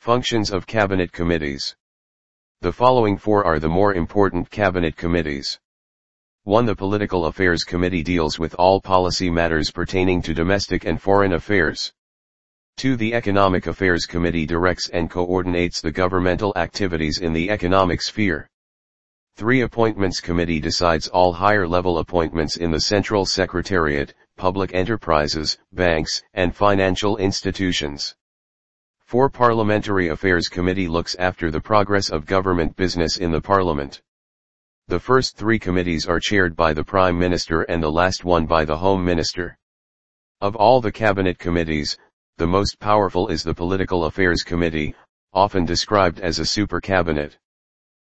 Functions of Cabinet Committees The following four are the more important Cabinet Committees. 1. The Political Affairs Committee deals with all policy matters pertaining to domestic and foreign affairs. 2. The Economic Affairs Committee directs and coordinates the governmental activities in the economic sphere. 3. Appointments Committee decides all higher level appointments in the Central Secretariat, public enterprises, banks, and financial institutions. 4. Parliamentary Affairs Committee looks after the progress of government business in the Parliament. The first three committees are chaired by the Prime Minister and the last one by the Home Minister. Of all the cabinet committees, the most powerful is the Political Affairs Committee, often described as a super cabinet.